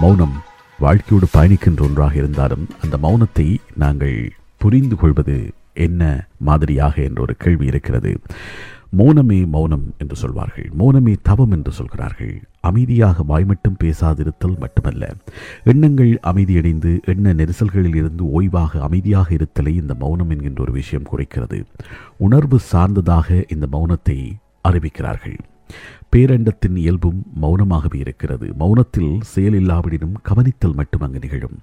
மௌனம் வாழ்க்கையோடு பயணிக்கின்ற ஒன்றாக இருந்தாலும் அந்த மௌனத்தை நாங்கள் புரிந்து கொள்வது என்ன மாதிரியாக என்ற ஒரு கேள்வி இருக்கிறது. மௌனமே மௌனம் என்று சொல்வார்கள். மௌனமே தவம் என்று சொல்கிறார்கள். அமைதியாக வாய்மட்டும் பேசாதிருத்தல் மட்டுமல்ல. எண்ணங்கள் அமைதியடைந்து எண்ண நெரிசல்களில் இருந்து ஓய்வாக அமைதியாக இருத்தலை இந்த மௌனம் என்கின்ற ஒரு விஷயம் குறைக்கிறது. உணர்வு சார்ந்ததாக இந்த மௌனத்தை அறிவிக்கிறார்கள். பேரண்டத்தின் இயல்பும் மௌனமாகவே இருக்கிறது. மௌனத்தில் செயலில்லாவிடினும் கவனித்தல் மட்டும் அங்கு நிகழும்.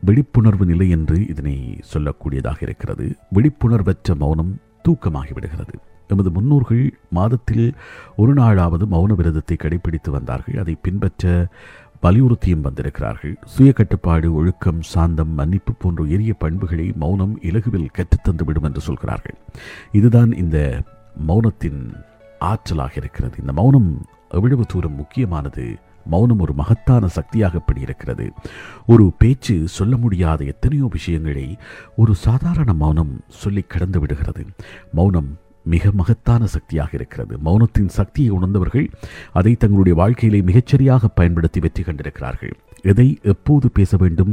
விழிப்புணர்வு நிலை என்று இதனை சொல்லக்கூடியதாக இருக்கிறது. விழிப்புணர்வற்ற மௌனம் தூக்கமாகிவிடுகிறது. எமது முன்னோர்கள் மாதத்தில் ஒரு நாளாவது மௌன விரதத்தை கடைபிடித்து வந்தார்கள். அதை பின்பற்ற வலியுறுத்தியும் வந்திருக்கிறார்கள். சுய கட்டுப்பாடு ஒழுக்கம் சாந்தம் மன்னிப்பு போன்ற உயரிய பண்புகளை மௌனம் இலகுவில் கற்றுத்தந்து விடும் என்று சொல்கிறார்கள். இதுதான் இந்த மௌனத்தின் ஆற்றலாக இருக்கிறது. இந்த மௌனம் எவ்வளவு தூரம் முக்கியமானது? மௌனம் ஒரு மகத்தான சக்தியாக இருக்கிறது. ஒரு பேச்சு சொல்ல முடியாத எத்தனையோ விஷயங்களை ஒரு சாதாரண மௌனம் சொல்லி கடந்து விடுகிறது. மௌனம் மிக மகத்தான சக்தியாக இருக்கிறது. மௌனத்தின் சக்தியை உணர்ந்தவர்கள் அதை தங்களுடைய வாழ்க்கையிலே மிகச்சரியாக பயன்படுத்தி வெற்றி கண்டிருக்கிறார்கள். எதை எப்போது பேச வேண்டும்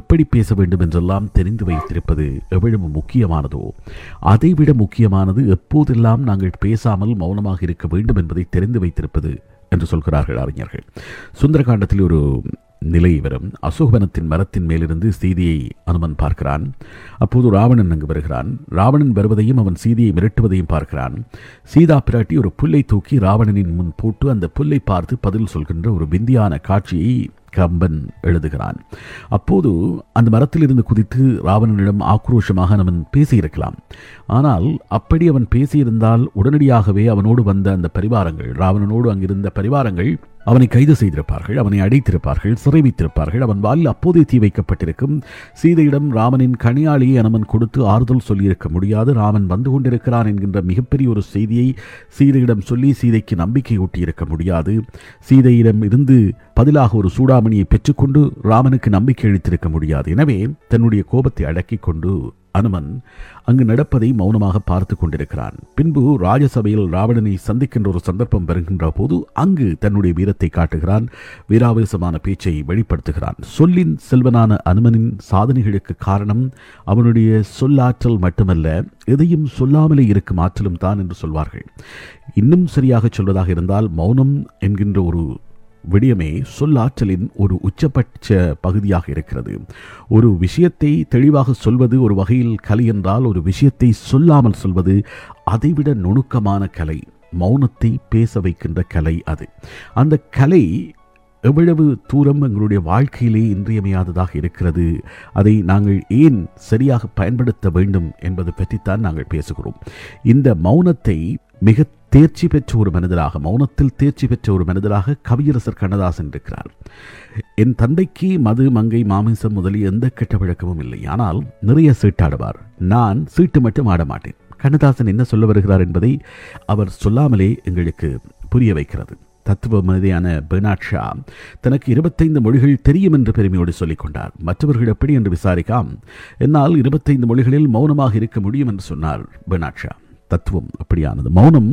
எப்படி பேச வேண்டும் என்றெல்லாம் தெரிந்து வைத்திருப்பது எவ்வளவு முக்கியமானதோ அதைவிட முக்கியமானது எப்போதெல்லாம் நாங்கள் பேசாமல் மௌனமாக இருக்க வேண்டும் என்பதை தெரிந்து வைத்திருப்பது என்று சொல்கிறார்கள் அறிஞர்கள். சுந்தரகாண்டத்தில் ஒரு நிலை வரும். அசோகவனத்தின் மரத்தின் மேலிருந்து சீதையை அனுமன் பார்க்கிறான். அப்போது ராவணன் அங்கு வருகிறான். ராவணன் வருவதையும் அவன் சீதையை மிரட்டுவதையும் பார்க்கிறான். சீதா பிராட்டி ஒரு புல்லை தூக்கி ராவணனின் முன் போட்டு அந்த புல்லை பார்த்து பதில் சொல்கின்ற ஒரு விந்தியான காட்சியை கம்பன் எழுதுகிறான். அப்போது அந்த மரத்திலிருந்து குதித்து ராவணனிடம் ஆக்ரோஷமாக அவன் பேசியிருக்கலாம். ஆனால் அப்படி அவன் பேசியிருந்தால் உடனடியாகவே அவனோடு வந்த அந்த பரிவாரங்கள் ராவணனோடு அங்கிருந்த பரிவாரங்கள் அவனை கைது செய்திருப்பார்கள் அவனை அடைத்திருப்பார்கள் சிறை வைத்திருப்பார்கள் அவன் வாலில் அப்போதே தீ வைக்கப்பட்டிருக்கும். சீதையிடம் ராமனின் கனியாளியை அனுமன் கொடுத்து ஆறுதல் சொல்லியிருக்க முடியாது. ராமன் வந்து கொண்டிருக்கிறான் என்கின்ற மிகப்பெரிய ஒரு செய்தியை சீதையிடம் சொல்லி சீதைக்கு நம்பிக்கை ஊட்டியிருக்க முடியாது. சீதையிடம் இருந்து பதிலாக ஒரு சூடாமணியை பெற்றுக்கொண்டு ராமனுக்கு நம்பிக்கை அளித்திருக்க முடியாது. எனவே தன்னுடைய கோபத்தை அடக்கிக் கொண்டு அனுமன் அங்கு நடப்பதை மௌனமாக பார்த்து கொண்டிருக்கிறான். பின்பு ராஜசபையில் ராவணனை சந்திக்கின்ற ஒரு சந்தர்ப்பம் வருகின்ற போது அங்கு தன்னுடைய வீரத்தை காட்டுகிறான் வீராவேசமான பேச்சை வெளிப்படுத்துகிறான். சொல்லின் செல்வனான அனுமனின் சாதனைகளுக்கு காரணம் அவனுடைய சொல்லாற்றல் மட்டுமல்ல எதையும் சொல்லாமலே இருக்கும் ஆற்றலும் தான் என்று சொல்வார்கள். இன்னும் சரியாக சொல்வதாக இருந்தால் மௌனம் என்கின்ற ஒரு விடயமே சொல்லாற்றலின் ஒரு உச்சபட்ச பகுதியாக இருக்கிறது. ஒரு விஷயத்தை தெளிவாக சொல்வது ஒரு வகையில் கலை என்றால் ஒரு விஷயத்தை சொல்லாமல் சொல்வது அதைவிட நுணுக்கமான கலை மௌனத்தை பேச வைக்கின்ற கலை அது. அந்த கலை எவ்வளவு தூரம் எங்களுடைய வாழ்க்கையிலே இன்றியமையாததாக இருக்கிறது அதை நாங்கள் ஏன் சரியாக பயன்படுத்த வேண்டும் என்பது பற்றித்தான் நாங்கள் பேசுகிறோம். இந்த மௌனத்தை மிக தேர்ச்சி பெற்ற ஒரு மனிதராக மௌனத்தில் தேர்ச்சி பெற்ற ஒரு மனிதராக கவியரசர் கண்ணதாசன் இருக்கிறார். என் தந்தைக்கு மது மங்கை மாமிசம் முதலிய எந்த கெட்ட வழக்கமும் இல்லை. ஆனால் நிறைய சீட்டாடுவார். நான் சீட்டு மட்டும் ஆட மாட்டேன். கண்ணதாசன் என்ன சொல்ல வருகிறார் என்பதை அவர் சொல்லாமலே எங்களுக்கு புரிய வைக்கிறது. தத்துவ மனிதையான பெர்னாட் ஷா தனக்கு இருபத்தைந்து மொழிகள் தெரியும் என்று பெருமையோடு சொல்லிக் கொண்டார். மற்றவர்கள் எப்படி என்று விசாரிக்காம் என்னால் இருபத்தைந்து மொழிகளில் மௌனமாக இருக்க முடியும் என்று சொன்னார் பெர்னாட் ஷா. தத்துவம் அப்படியானது. மௌனம்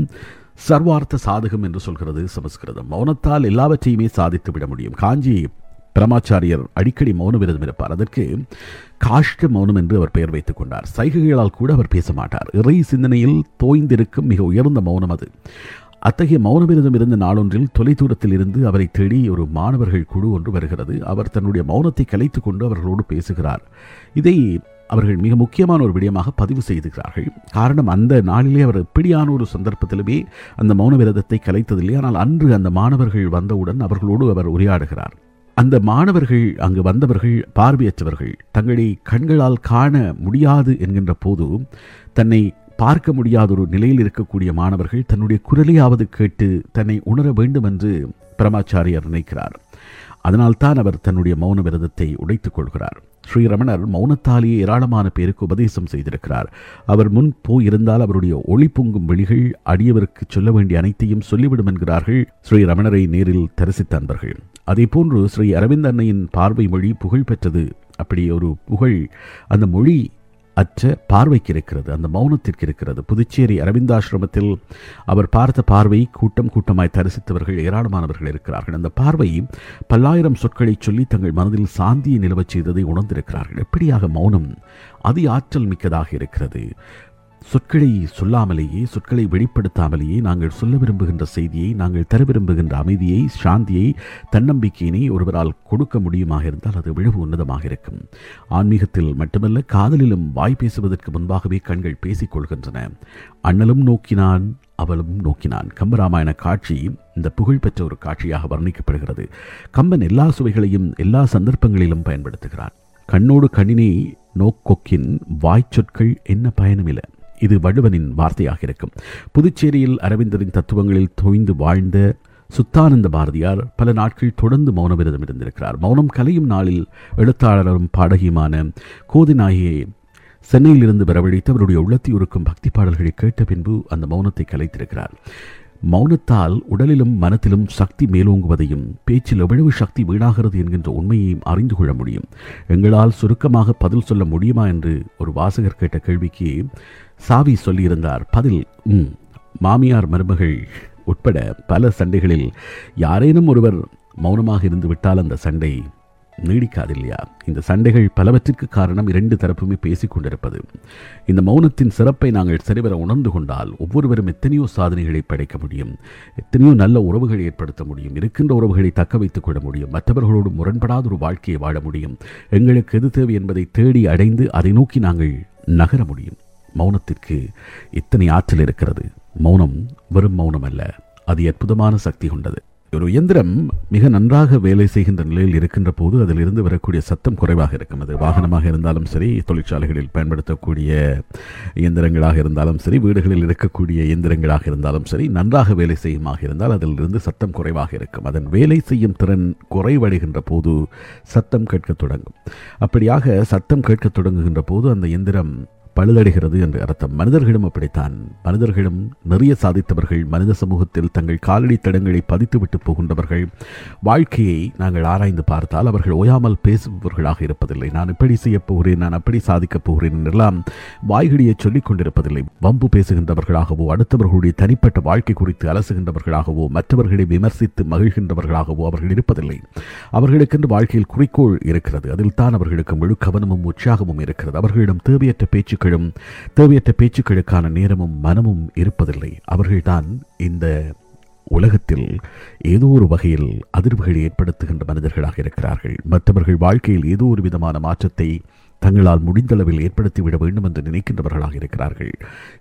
சர்வார்த்த சாதகம் என்று சொல்கிறது சமஸ்கிருதம். மௌனத்தால் எல்லாவற்றையுமே சாதித்து விட முடியும். காஞ்சி பிரமாச்சாரியர் அடிக்கடி மௌன விரதம் இருப்பார். அதற்கு காஷ்ட மௌனம் என்று அவர் பெயர் வைத்துக் கொண்டார். சைகைகளால் கூட அவர் பேச மாட்டார். இறை சிந்தனையில் தோய்ந்திருக்கும் மிக உயர்ந்த மௌனம் அது. அத்தகைய மௌன விரதம் இருந்த நாளொன்றில் தொலைதூரத்தில் இருந்து அவரை தேடி ஒரு மாணவர்கள் குழு ஒன்று வருகிறது. அவர் தன்னுடைய மௌனத்தை கலைத்து கொண்டு அவர்களோடு பேசுகிறார். இதை அவர்கள் மிக முக்கியமான ஒரு விடயமாக பதிவு செய்துகிறார்கள். காரணம் அந்த நாளிலே அவர் எப்படியான ஒரு சந்தர்ப்பத்திலுமே அந்த மௌன விரதத்தை கலைத்ததில்லை. ஆனால் அன்று அந்த மாணவர்கள் வந்தவுடன் அவர்களோடு அவர் உரையாடுகிறார். அந்த மாணவர்கள் அங்கு வந்தவர்கள் பார்வையற்றவர்கள் தங்களை கண்களால் காண முடியாது என்கின்ற போது தன்னை பார்க்க முடியாத ஒரு நிலையில் இருக்கக்கூடிய மாணவர்கள் தன்னுடைய குரலையாவது கேட்டு தன்னை உணர வேண்டும் என்று பிரமாச்சாரியர் நினைக்கிறார். அதனால்தான் அவர் தன்னுடைய மௌன விரதத்தை உடைத்துக் கொள்கிறார். ஸ்ரீரமணர் மௌனத்தாலேயே ஏராளமான பேருக்கு உபதேசம் செய்திருக்கிறார். அவர் முன் போயிருந்தால் அவருடைய ஒளி பொங்கும் விழிகள் அடியவருக்கு சொல்ல வேண்டிய அனைத்தையும் சொல்லிவிடும் என்கிறார்கள் ஸ்ரீ ரமணரை நேரில் தரிசித்த அன்பர்கள். அதே போன்று ஸ்ரீ அரவிந்த் அன்னையின் பார்வை மொழி புகழ் பெற்றது அப்படி ஒரு புகழ். அந்த மொழி அற்ற பார்வைக்கு இருக்கிறது அந்த மௌனத்திற்கு இருக்கிறது புதுச்சேரி அரவிந்தாசிரமத்தில் அவர் பார்த்த பார்வை கூட்டம் கூட்டமாய் தரிசித்தவர்கள் ஏராளமானவர்கள் இருக்கிறார்கள். அந்த பார்வை பல்லாயிரம் சொற்களை சொல்லி தங்கள் மனதில் சாந்தியை நிலவச் செய்ததை உணர்ந்திருக்கிறார்கள். எப்படியாக மௌனம் அதி ஆற்றல் மிக்கதாக இருக்கிறது? சொற்களை சொல்லாமலேயே சொற்களை வெளிப்படுத்தாமலேயே நாங்கள் சொல்ல விரும்புகின்ற செய்தியை நாங்கள் தர விரும்புகின்ற அமைதியை சாந்தியை தன்னம்பிக்கையினை ஒருவரால் கொடுக்க முடியுமாக இருந்தால் அது விழவு உன்னதமாக இருக்கும். ஆன்மீகத்தில் மட்டுமல்ல காதலிலும் வாய் பேசுவதற்கு முன்பாகவே கண்கள் பேசிக் கொள்கின்றன. அண்ணலும் நோக்கினான் அவளும் நோக்கினான். கம்பராமாயண காட்சி இந்த புகழ்பெற்ற ஒரு காட்சியாக வர்ணிக்கப்படுகிறது. கம்பன் எல்லா சுவைகளையும் எல்லா சந்தர்ப்பங்களிலும் பயன்படுத்துகிறான். கண்ணோடு கண்ணினை நோக்கொக்கின் வாய்ச்சொற்கள் என்ன பயனுமில்லை. இது வள்ளுவனின் வார்த்தையாக இருக்கும் புதுச்சேரியில் அரவிந்தரின் தத்துவங்களில் தோய்ந்து வாழ்ந்த சுத்தானந்த பாரதியார் பல நாட்கள் தொடர்ந்து மௌன விரதம் இருந்திருக்கிறார். மௌனம் கலையும் நாளில் எழுத்தாளரும் பாடகியுமான கோதிநாயை சென்னையிலிருந்து வரவழைத்து அவருடைய உள்ளத்தை உருக்கும் பக்தி பாடல்களை கேட்ட பின்பு அந்த மௌனத்தை கலைத்திருக்கிறார். மௌனத்தால் உடலிலும் மனத்திலும் சக்தி மேலோங்குவதையும் பேச்சில் எவ்வளவு சக்தி வீணாகிறது என்கின்ற உண்மையையும் அறிந்து கொள்ள முடியும். எங்களால் சுருக்கமாக பதில் சொல்ல முடியுமா என்று ஒரு வாசகர் கேட்ட கேள்விக்கு சாவி சொல்லியிருந்தார். பதில் உம் மாமியார் மருமகள் உட்பட பல சண்டைகளில் யாரேனும் ஒருவர் மௌனமாக இருந்து விட்டால் அந்த சண்டை நீடிக்காது இல்லையா இந்த சண்டைகள் பலவற்றிற்கு காரணம் இரண்டு தரப்புமே பேசிக் கொண்டிருப்பது. இந்த மௌனத்தின் சிறப்பை நாங்கள் சரிவர உணர்ந்து கொண்டால் ஒவ்வொருவரும் எத்தனையோ சாதனைகளை படைக்க முடியும் எத்தனையோ நல்ல உறவுகளை ஏற்படுத்த முடியும் இருக்கின்ற உறவுகளை தக்க வைத்துக் கொள்ள முடியும் மற்றவர்களோடு முரண்படாத ஒரு வாழ்க்கையை வாழ முடியும் எங்களுக்கு எது தேவை என்பதை தேடி அடைந்து அதை நோக்கி நாங்கள் நகர முடியும். மௌனத்திற்கு இத்தனை ஆற்றல் இருக்கிறது. மௌனம் வெறும் மௌனம் அல்ல அது அற்புதமான சக்தி கொண்டது. ஒரு இயந்திரம் மிக நன்றாக வேலை செய்கின்ற நிலையில் இருக்கின்ற போது அதிலிருந்து வரக்கூடிய சத்தம் குறைவாக இருக்கும். அது வாகனமாக இருந்தாலும் சரி தொழிற்சாலைகளில் பயன்படுத்தக்கூடிய இயந்திரங்களாக இருந்தாலும் சரி வீடுகளில் இருக்கக்கூடிய இயந்திரங்களாக இருந்தாலும் சரி நன்றாக வேலை செய்யுமாக இருந்தால் அதிலிருந்து சத்தம் குறைவாக இருக்கும். அதன் வேலை செய்யும் திறன் குறைவடைகின்ற போது சத்தம் கேட்கத் தொடங்கும். அப்படியாக சத்தம் கேட்கத் தொடங்குகின்ற போது அந்த இயந்திரம் பழுதடைகிறது என்று அர்த்தம். மனிதர்களும் அப்படித்தான். மனிதர்களும் நிறைய சாதித்தவர்கள் மனித சமூகத்தில் தங்கள் காலடி தடங்களை பதித்துவிட்டு போகின்றவர்கள். வாழ்க்கையை நாங்கள் ஆராய்ந்து பார்த்தால் அவர்கள் ஓயாமல் பேசுபவர்களாக இருப்பதில்லை. நான் இப்படி செய்யப் போகிறேன் நான் அப்படி சாதிக்கப் போகிறேன் என்றெல்லாம் வாய்கடியை சொல்லிக் கொண்டிருப்பதில்லை. வம்பு பேசுகின்றவர்களாகவோ அடுத்தவர்களுடைய தனிப்பட்ட வாழ்க்கை குறித்து அலசுகின்றவர்களாகவோ மற்றவர்களை விமர்சித்து மகிழ்கின்றவர்களாகவோ அவர்கள் இருப்பதில்லை. அவர்களுக்கென்று வாழ்க்கையில் குறிக்கோள் இருக்கிறது. அதில் தான் அவர்களுக்கு முழு கவனமும் உற்சாகமும் இருக்கிறது. அவர்களிடம் தேவையற்ற பேச்சுக்கள் பேச்சுக்களும் தேவையற்ற பேச்சுக்களுக்கான நேரமும் மனமும் இருப்பதில்லை. அவர்கள்தான் இந்த உலகத்தில் ஏதோ ஒரு வகையில் அதிர்வுகளை ஏற்படுத்துகின்ற மனிதர்களாக இருக்கிறார்கள். மற்றவர்கள் வாழ்க்கையில் ஏதோ ஒரு விதமான மாற்றத்தை தங்களால் முடிந்தளவில் ஏற்படுத்திவிட வேண்டும் என்று நினைக்கின்றவர்களாக இருக்கிறார்கள்.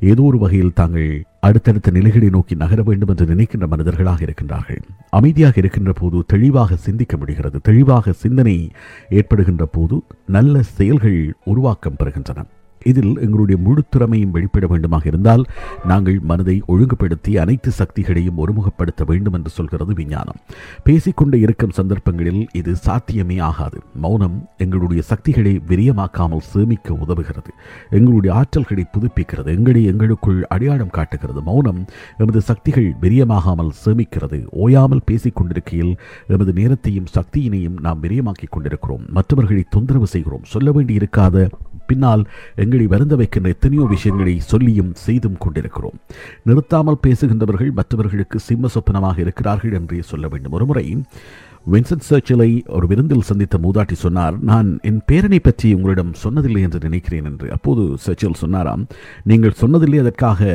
ஏதோ ஒரு வகையில் தாங்கள் அடுத்தடுத்த நிலைகளை நோக்கி நகர வேண்டும் என்று நினைக்கின்ற மனிதர்களாக இருக்கின்றார்கள். அமைதியாக இருக்கின்ற போது தெளிவாக சிந்திக்க முடிகிறது. தெளிவாக சிந்தனை ஏற்படுகின்ற போது நல்ல செயல்கள் உருவாக்கம் பெறுகின்றன. இதில் எங்களுடைய முழு திறமையும் வெளிப்பட வேண்டுமாக இருந்தால் நாங்கள் மனதை ஒழுங்குபடுத்தி அனைத்து சக்திகளையும் ஒருமுகப்படுத்த வேண்டும் என்று சொல்கிறது விஞ்ஞானம். பேசிக்கொண்டு இருக்கும் சந்தர்ப்பங்களில் இது சாத்தியமே ஆகாது. மௌனம் எங்களுடைய சக்திகளை விரியமாக்காமல் சேமிக்க உதவுகிறது. எங்களுடைய ஆற்றல்களை புதுப்பிக்கிறது. எங்களை எங்களுக்குள் அடையாளம் காட்டுகிறது. மௌனம் எமது சக்திகள் விரியமாகாமல் சேமிக்கிறது. ஓயாமல் பேசிக் கொண்டிருக்கையில் எமது நேரத்தையும் சக்தியினையும் நாம் விரியமாக்கிக் கொண்டிருக்கிறோம். மற்றவர்களை தொந்தரவு செய்கிறோம். சொல்ல வேண்டி இருக்காத பின்னால் எங்கள் வருந்த வைக்கின்ற எத்தனையோ விஷயங்களை சொல்லியும் செய்தும் கொண்டிருக்கிறோம். நிறுத்தாமல் பேசுகின்றவர்கள் மற்றவர்களுக்கு சிம்ம சொப்பனமாக இருக்கிறார்கள் என்றே சொல்ல வேண்டும். ஒருமுறை வின்சென்ட் சர்ச்சிலை ஒரு விருந்தில் சந்தித்த மூதாட்டி சொன்னார் நான் என் பேரனை பற்றி உங்களிடம் சொன்னதில்லை என்று நினைக்கிறேன் என்று. அப்போது சர்ச்சில் சொன்னாராம் நீங்கள் சொன்னதில்லை அதற்காக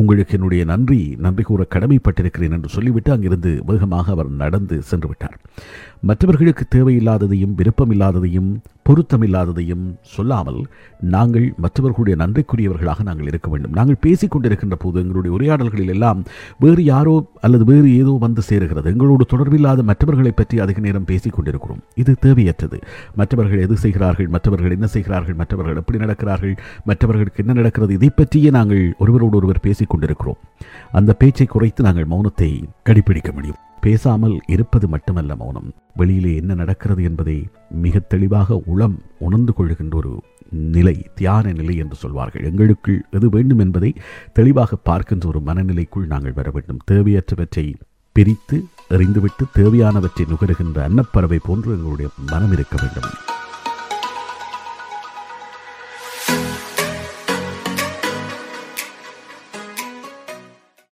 உங்களுக்கு என்னுடைய நன்றி நன்றி கூற கடமைப்பட்டிருக்கிறேன் என்று சொல்லிவிட்டு அங்கிருந்து வேகமாக அவர் நடந்து சென்று விட்டார். மற்றவர்களுக்கு தேவையில்லாததையும் விருப்பமில்லாததையும் பொருத்தமில்லாததையும் சொல்லாமல் நாங்கள் மற்றவர்களுடைய நன்றிக்குரியவர்களாக நாங்கள் இருக்க வேண்டும். நாங்கள் பேசிக் கொண்டிருக்கின்ற போது எங்களுடைய உரையாடல்களில் எல்லாம் வேறு யாரோ அல்லது வேறு ஏதோ வந்து சேருகிறது. எங்களோடு தொடர்பில்லாத மற்றவர்களை பற்றி அதிக நேரம் பேசிக் கொண்டிருக்கிறோம். இது தேவையற்றது. மற்றவர்கள் எது செய்கிறார்கள் மற்றவர்கள் என்ன செய்கிறார்கள் மற்றவர்கள் எப்படி நடக்கிறார்கள் மற்றவர்களுக்கு என்ன நடக்கிறது இதை பற்றியே நாங்கள் ஒருவரோடு ஒருவர் பேசிக் கொண்டிருக்கிறோம். அந்த பேச்சை குறைத்து நாங்கள் மௌனத்தை கடைபிடிக்க முடியும். பேசாமல் இருப்பது மட்டுமல்ல மௌனம். வெளியிலே என்ன நடக்கிறது என்பதை மிக தெளிவாக உளம் உணர்ந்து கொள்கின்ற ஒரு நிலை தியான நிலை என்று சொல்வார்கள். எங்களுக்குள் எது வேண்டும் என்பதை தெளிவாக பார்க்கின்ற ஒரு மனநிலைக்குள் நாங்கள் வர வேண்டும். தேவையற்றவற்றை பிரித்து எறிந்துவிட்டு தேவையானவற்றை நுகருகின்ற அன்னப்பறவை போன்று எங்களுடைய மனம் இருக்க வேண்டும்.